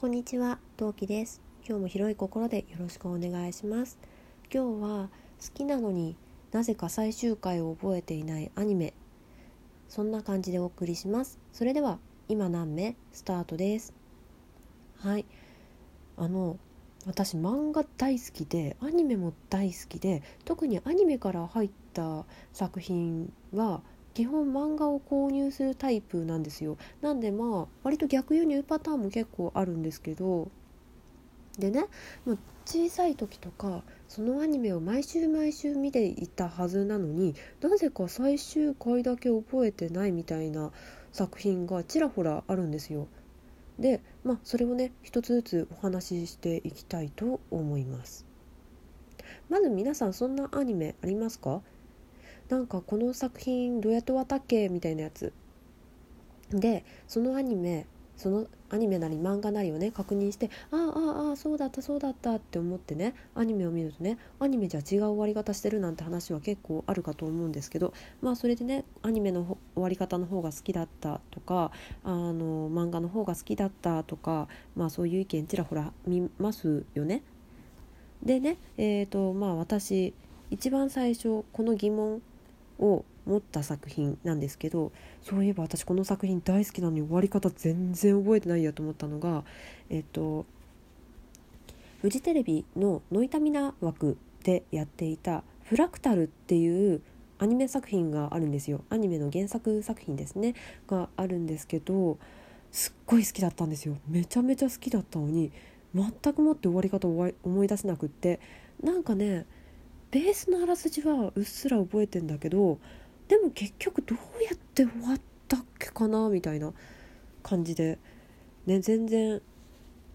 こんにちは、陶器です。今日も広い心でよろしくお願いします。今日は好きなのになぜか最終回を覚えていないアニメ。そんな感じでお送りします。それでは今何目スタートです。はい。あの私漫画大好きでアニメも大好きで特にアニメから入った作品は基本漫画を購入するタイプなんですよなんでまあ割と逆輸入パターンも結構あるんですけどでねもう小さい時とかそのアニメを毎週毎週見ていたはずなのになぜか最終回だけ覚えてないみたいな作品がちらほらあるんですよ。でまあそれをね一つずつお話ししていきたいと思います。まず皆さんそんなアニメありますか？なんかこの作品どうやって終わったけ？みたいなやつでそのアニメそのアニメなり漫画なりをね確認してああああああそうだったそうだったって思ってねアニメを見るとねアニメじゃ違う終わり方してるなんて話は結構あるかと思うんですけどまあそれでねアニメの終わり方の方が好きだったとかあの漫画の方が好きだったとかまあそういう意見ちらほら見ますよね。でねえー、とまあ私一番最初この疑問を持った作品なんですけどそういえば私この作品大好きなのに終わり方全然覚えてないやと思ったのがえっとフジテレビのノイタミナ枠でやっていた「フラクタル」っていうアニメ作品があるんですよ。アニメの原作作品ですね。があるんですけどすっごい好きだったんですよ。めちゃめちゃ好きだったのに全くもって終わり方を思い出せなくって。なんかねベースのあらすじはうっすら覚えてんだけどでも結局どうやって終わったっけかなみたいな感じでね全然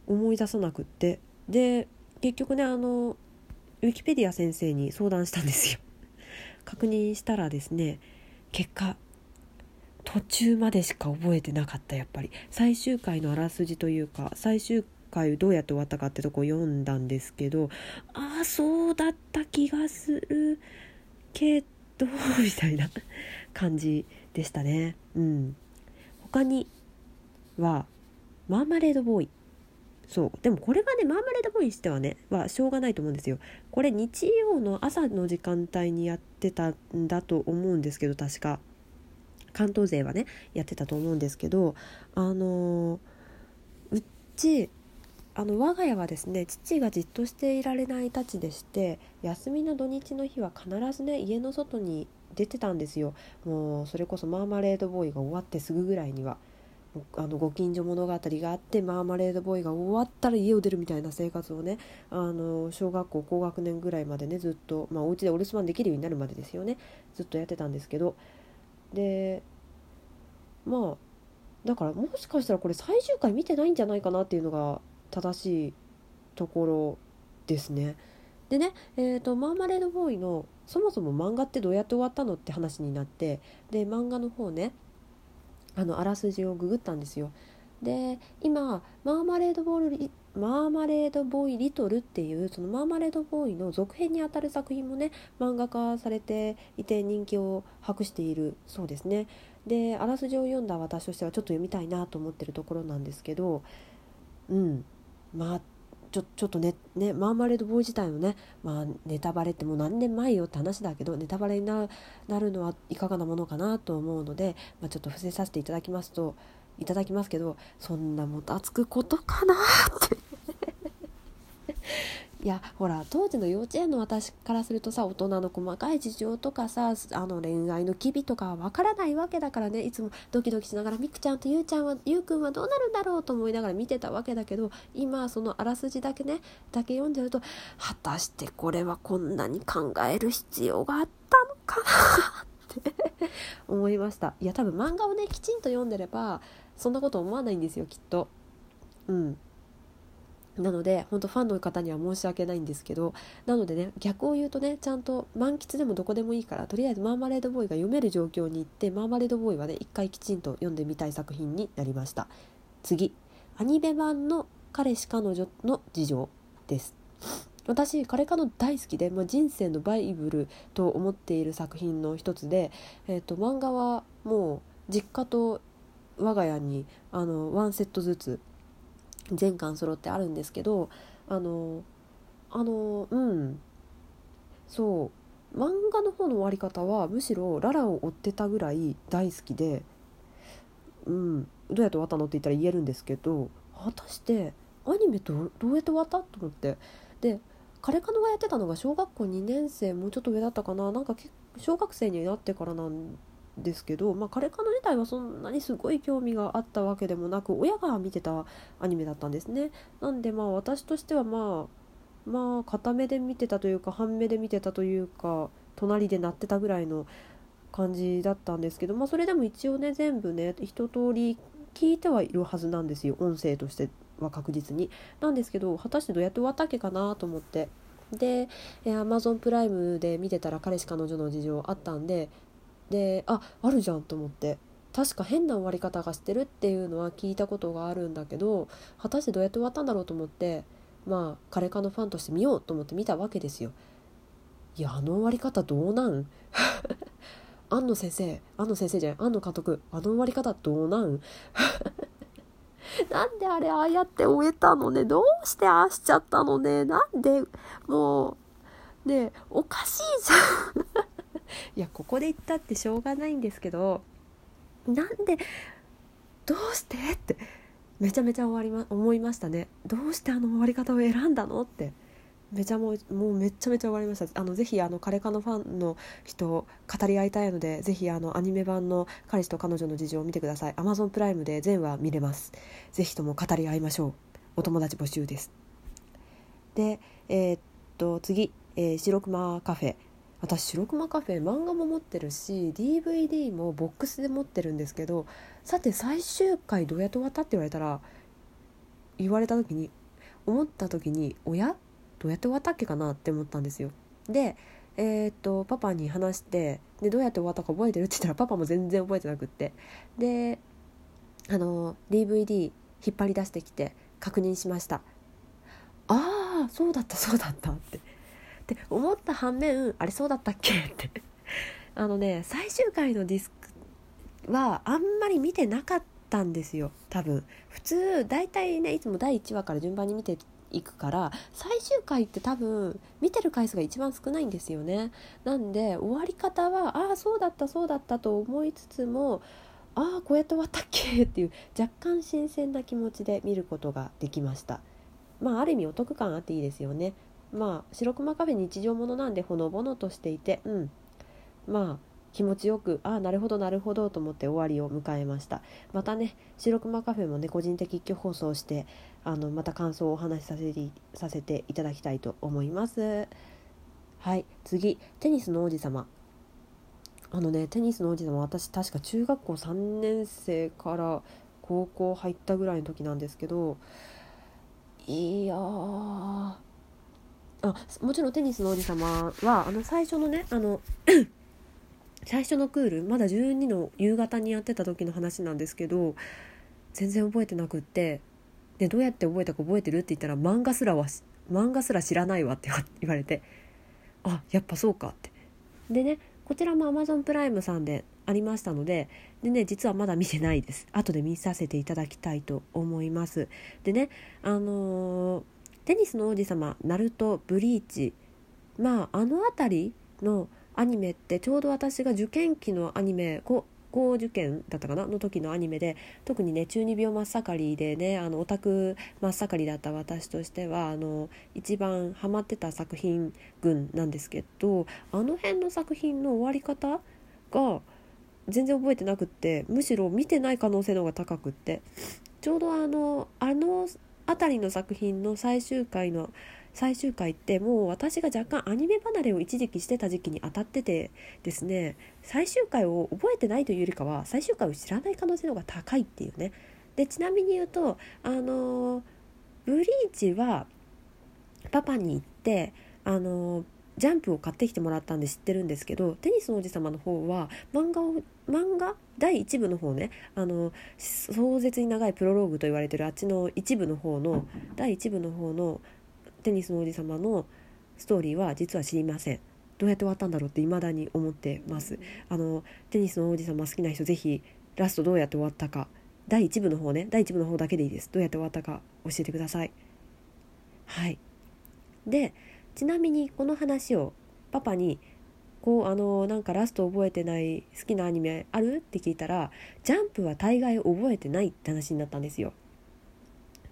思い出さなくって。で結局ねあのウィキペディア先生に相談したんですよ。確認したらですね結果途中までしか覚えてなかったやっぱり。最終回のあらすじというか最終回どうやって終わったかってとこ読んだんですけどああそうだった気がするけどみたいな感じでしたね。うん。他にはマーマレードボーイ。そう。でもこれはねマーマレードボーイにしてはねはしょうがないと思うんですよ。これ日曜の朝の時間帯にやってたんだと思うんですけど確か。関東勢はねやってたと思うんですけどあのうちあの我が家はですね父がじっとしていられないたちでして休みの土日の日は必ずね家の外に出てたんですよ。もうそれこそマーマレードボーイが終わってすぐぐらいには。あのご近所物語があってマーマレードボーイが終わったら家を出るみたいな生活をねあの小学校高学年ぐらいまでねずっとまあお家でお留守番できるようになるまでですよね。ずっとやってたんですけど。でまあだからもしかしたらこれ最終回見てないんじゃないかなっていうのが正しいところですね。でね、えーと、マーマレードボーイのそもそも漫画ってどうやって終わったのって話になってで漫画の方ねあのあらすじをググったんですよ。で今マーマレードボーイマーマレードボーイリトルっていうそのマーマレードボーイの続編にあたる作品もね漫画化されていて人気を博しているそうですね。であらすじを読んだ私としてはちょっと読みたいなと思ってるところなんですけどうんまあちょちょっとねねマーマレードボーイ自体のね、まあ、ネタバレってもう何年前よって話だけどネタバレになるのはいかがなものかなと思うので、まあ、ちょっと伏せさせていただきますといただきますけどそんなもたつくことかなって。いやほら当時の幼稚園の私からするとさ大人の細かい事情とかさあの恋愛の機微とかはわからないわけだからね。いつもドキドキしながらみくちゃんとゆうちゃんはゆうくんはどうなるんだろうと思いながら見てたわけだけど今そのあらすじだけねだけ読んでると果たしてこれはこんなに考える必要があったのかなって思いました。いや多分漫画をねきちんと読んでればそんなこと思わないんですよきっと。うん。なので本当ファンの方には申し訳ないんですけどなのでね逆を言うとねちゃんと満喫でもどこでもいいからとりあえずマーマレードボーイが読める状況に行ってマーマレードボーイはね一回きちんと読んでみたい作品になりました。次。アニメ版の彼氏彼女の事情です。私彼彼女大好きで、まあ、人生のバイブルと思っている作品の一つで、えーと、漫画はもう実家と我が家にあのワンセットずつ全巻揃ってあるんですけどあのあのうん。そう。漫画の方の終わり方はむしろララを追ってたぐらい大好きで、うん、どうやって終わったのって言ったら言えるんですけど果たしてアニメどどうやって終わったと思って。でカレカノがやってたのが小学校2年生もうちょっと上だったかな。なんか小学生になってからなんですけど、まあ、カレカノ自体はそんなにすごい興味があったわけでもなく親が見てたアニメだったんですね。なんでまあ私としてはまあまあ片目で見てたというか半目で見てたというか隣で鳴ってたぐらいの感じだったんですけど、まあ、それでも一応ね全部ね一通り聞いてはいるはずなんですよ。音声としては確実に。なんですけど果たしてどうやって終わったっけかなと思って。で、え Amazon プライムで見てたら彼氏彼女の事情あったんででああるじゃんと思って。確か変な終わり方がしてるっていうのは聞いたことがあるんだけど果たしてどうやって終わったんだろうと思ってまあ彼かのファンとして見ようと思って見たわけですよ。いやあの終わり方どうなん？安野先生安野先生じゃない安野監督あの終わり方どうなん？なんであれああやって終えたのね？どうしてああしちゃったのね？なんでもうねおかしいじゃん。いやここで言ったってしょうがないんですけどなんでどうしてってめちゃめちゃ終わり、ま、思いましたね。どうしてあの終わり方を選んだのってめちゃもうもうめちゃめちゃ終わりました。あのぜひあのカレカのファンの人語り合いたいのでぜひあのアニメ版の彼氏と彼女の事情を見てください。Amazon プライムで全話見れます。ぜひとも語り合いましょう。お友達募集です。でえー、っと次、えー、白熊カフェ。私白熊カフェ漫画も持ってるし DVD もボックスで持ってるんですけどさて最終回どうやって終わったって言われたら言われた時に思った時に「おや？どうやって終わったっけかなって思ったんですよ。でえー、っとパパに話してでどうやって終わったか覚えてるって言ったらパパも全然覚えてなくって。であの DVD 引っ張り出してきて確認しました。ああそうだったそうだったって。って思った反面あれそうだったっけって。あのね最終回のディスクはあんまり見てなかったんですよ。多分。普通大体ねいつも第1話から順番に見ていくから最終回って多分見てる回数が一番少ないんですよね。なんで終わり方はああそうだったそうだったと思いつつもああこうやって終わったっけっていう若干新鮮な気持ちで見ることができました。まあある意味お得感あっていいですよね。まあ白熊カフェ日常ものなんでほのぼのとしていてうん。まあ気持ちよくああなるほどなるほどと思って終わりを迎えました。またね白熊カフェもね個人的一挙放送してあのまた感想をお話しさせてさせていただきたいと思います。はい次テニスの王子様。あのねテニスの王子様私確か中学校3年生から高校入ったぐらいの時なんですけどいやあもちろんテニスの王子様はあの最初のねあの 最初のクールまだ12の夕方にやってた時の話なんですけど全然覚えてなくってでどうやって覚えたか覚えてるって言ったら漫画すらは漫画すら知らないわって 言われてあやっぱそうかって。でねこちらも Amazon プライムさんでありましたのででね実はまだ見てないです。後で見させていただきたいと思います。でねあのー、テニスの王子様ナルトブリーチ。まああの辺りのアニメってちょうど私が受験期のアニメ高校受験だったかな？の時のアニメで特にね中二病真っ盛りでねあのオタク真っ盛りだった私としてはあの一番ハマってた作品群なんですけどあの辺の作品の終わり方が全然覚えてなくってむしろ見てない可能性の方が高くって。ちょうどあのあの辺りの作品の最終回の最終回ってもう私が若干アニメ離れを一時期してた時期に当たっててですね最終回を覚えてないというよりかは最終回を知らない可能性の方が高いっていうね。でちなみに言うとあのブリーチはパパに行ってあのジャンプを買ってきてもらったんで知ってるんですけどテニスの王子様の方は漫画を漫画？第1部の方ね。あの壮絶に長いプロローグと言われてるあっちの一部の方の第1部の方のテニスの王子様のストーリーは実は知りません。どうやって終わったんだろうって未だに思ってます。あのテニスの王子様好きな人ぜひラストどうやって終わったか。第1部の方ね。第1部の方だけでいいです。どうやって終わったか教えてください。はい。でちなみにこの話をパパにこうあのなんかラスト覚えてない好きなアニメある？って聞いたらジャンプは大概覚えてないって話になったんですよ。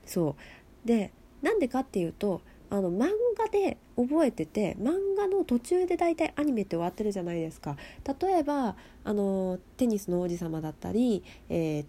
そう。でなんでかっていうとあの漫画で覚えてて漫画の途中で大体アニメって終わってるじゃないですか。例えばあのテニスの王子様だったりえー、っ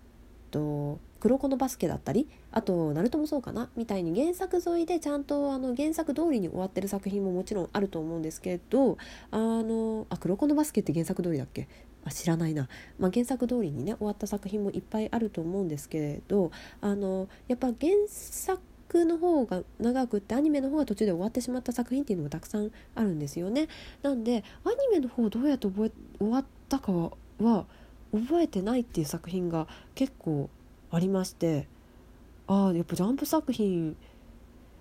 と黒子のバスケだったりあとナルトもそうかなみたいに原作沿いでちゃんとあの原作通りに終わってる作品ももちろんあると思うんですけどあのあ黒子のバスケって原作通りだっけ？あ知らないな、まあ、原作通りにね終わった作品もいっぱいあると思うんですけれどあのやっぱ原作の方が長くってアニメの方が途中で終わってしまった作品っていうのがたくさんあるんですよね。なんでアニメの方どうやって覚え終わったかは覚えてないっていう作品が結構ありましてああやっぱジャンプ作品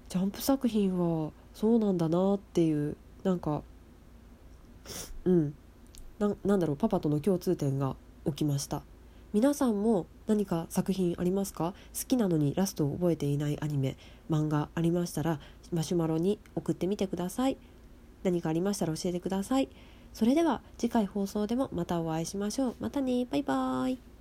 ジャンプ作品はそうなんだなっていうなんかうん。ななんだろうパパとの共通点が起きました。皆さんも何か作品ありますか？好きなのにラストを覚えていないアニメ漫画ありましたらマシュマロに送ってみてください。何かありましたら教えてください。それでは次回放送でもまたお会いしましょう。またね。バイバーイ。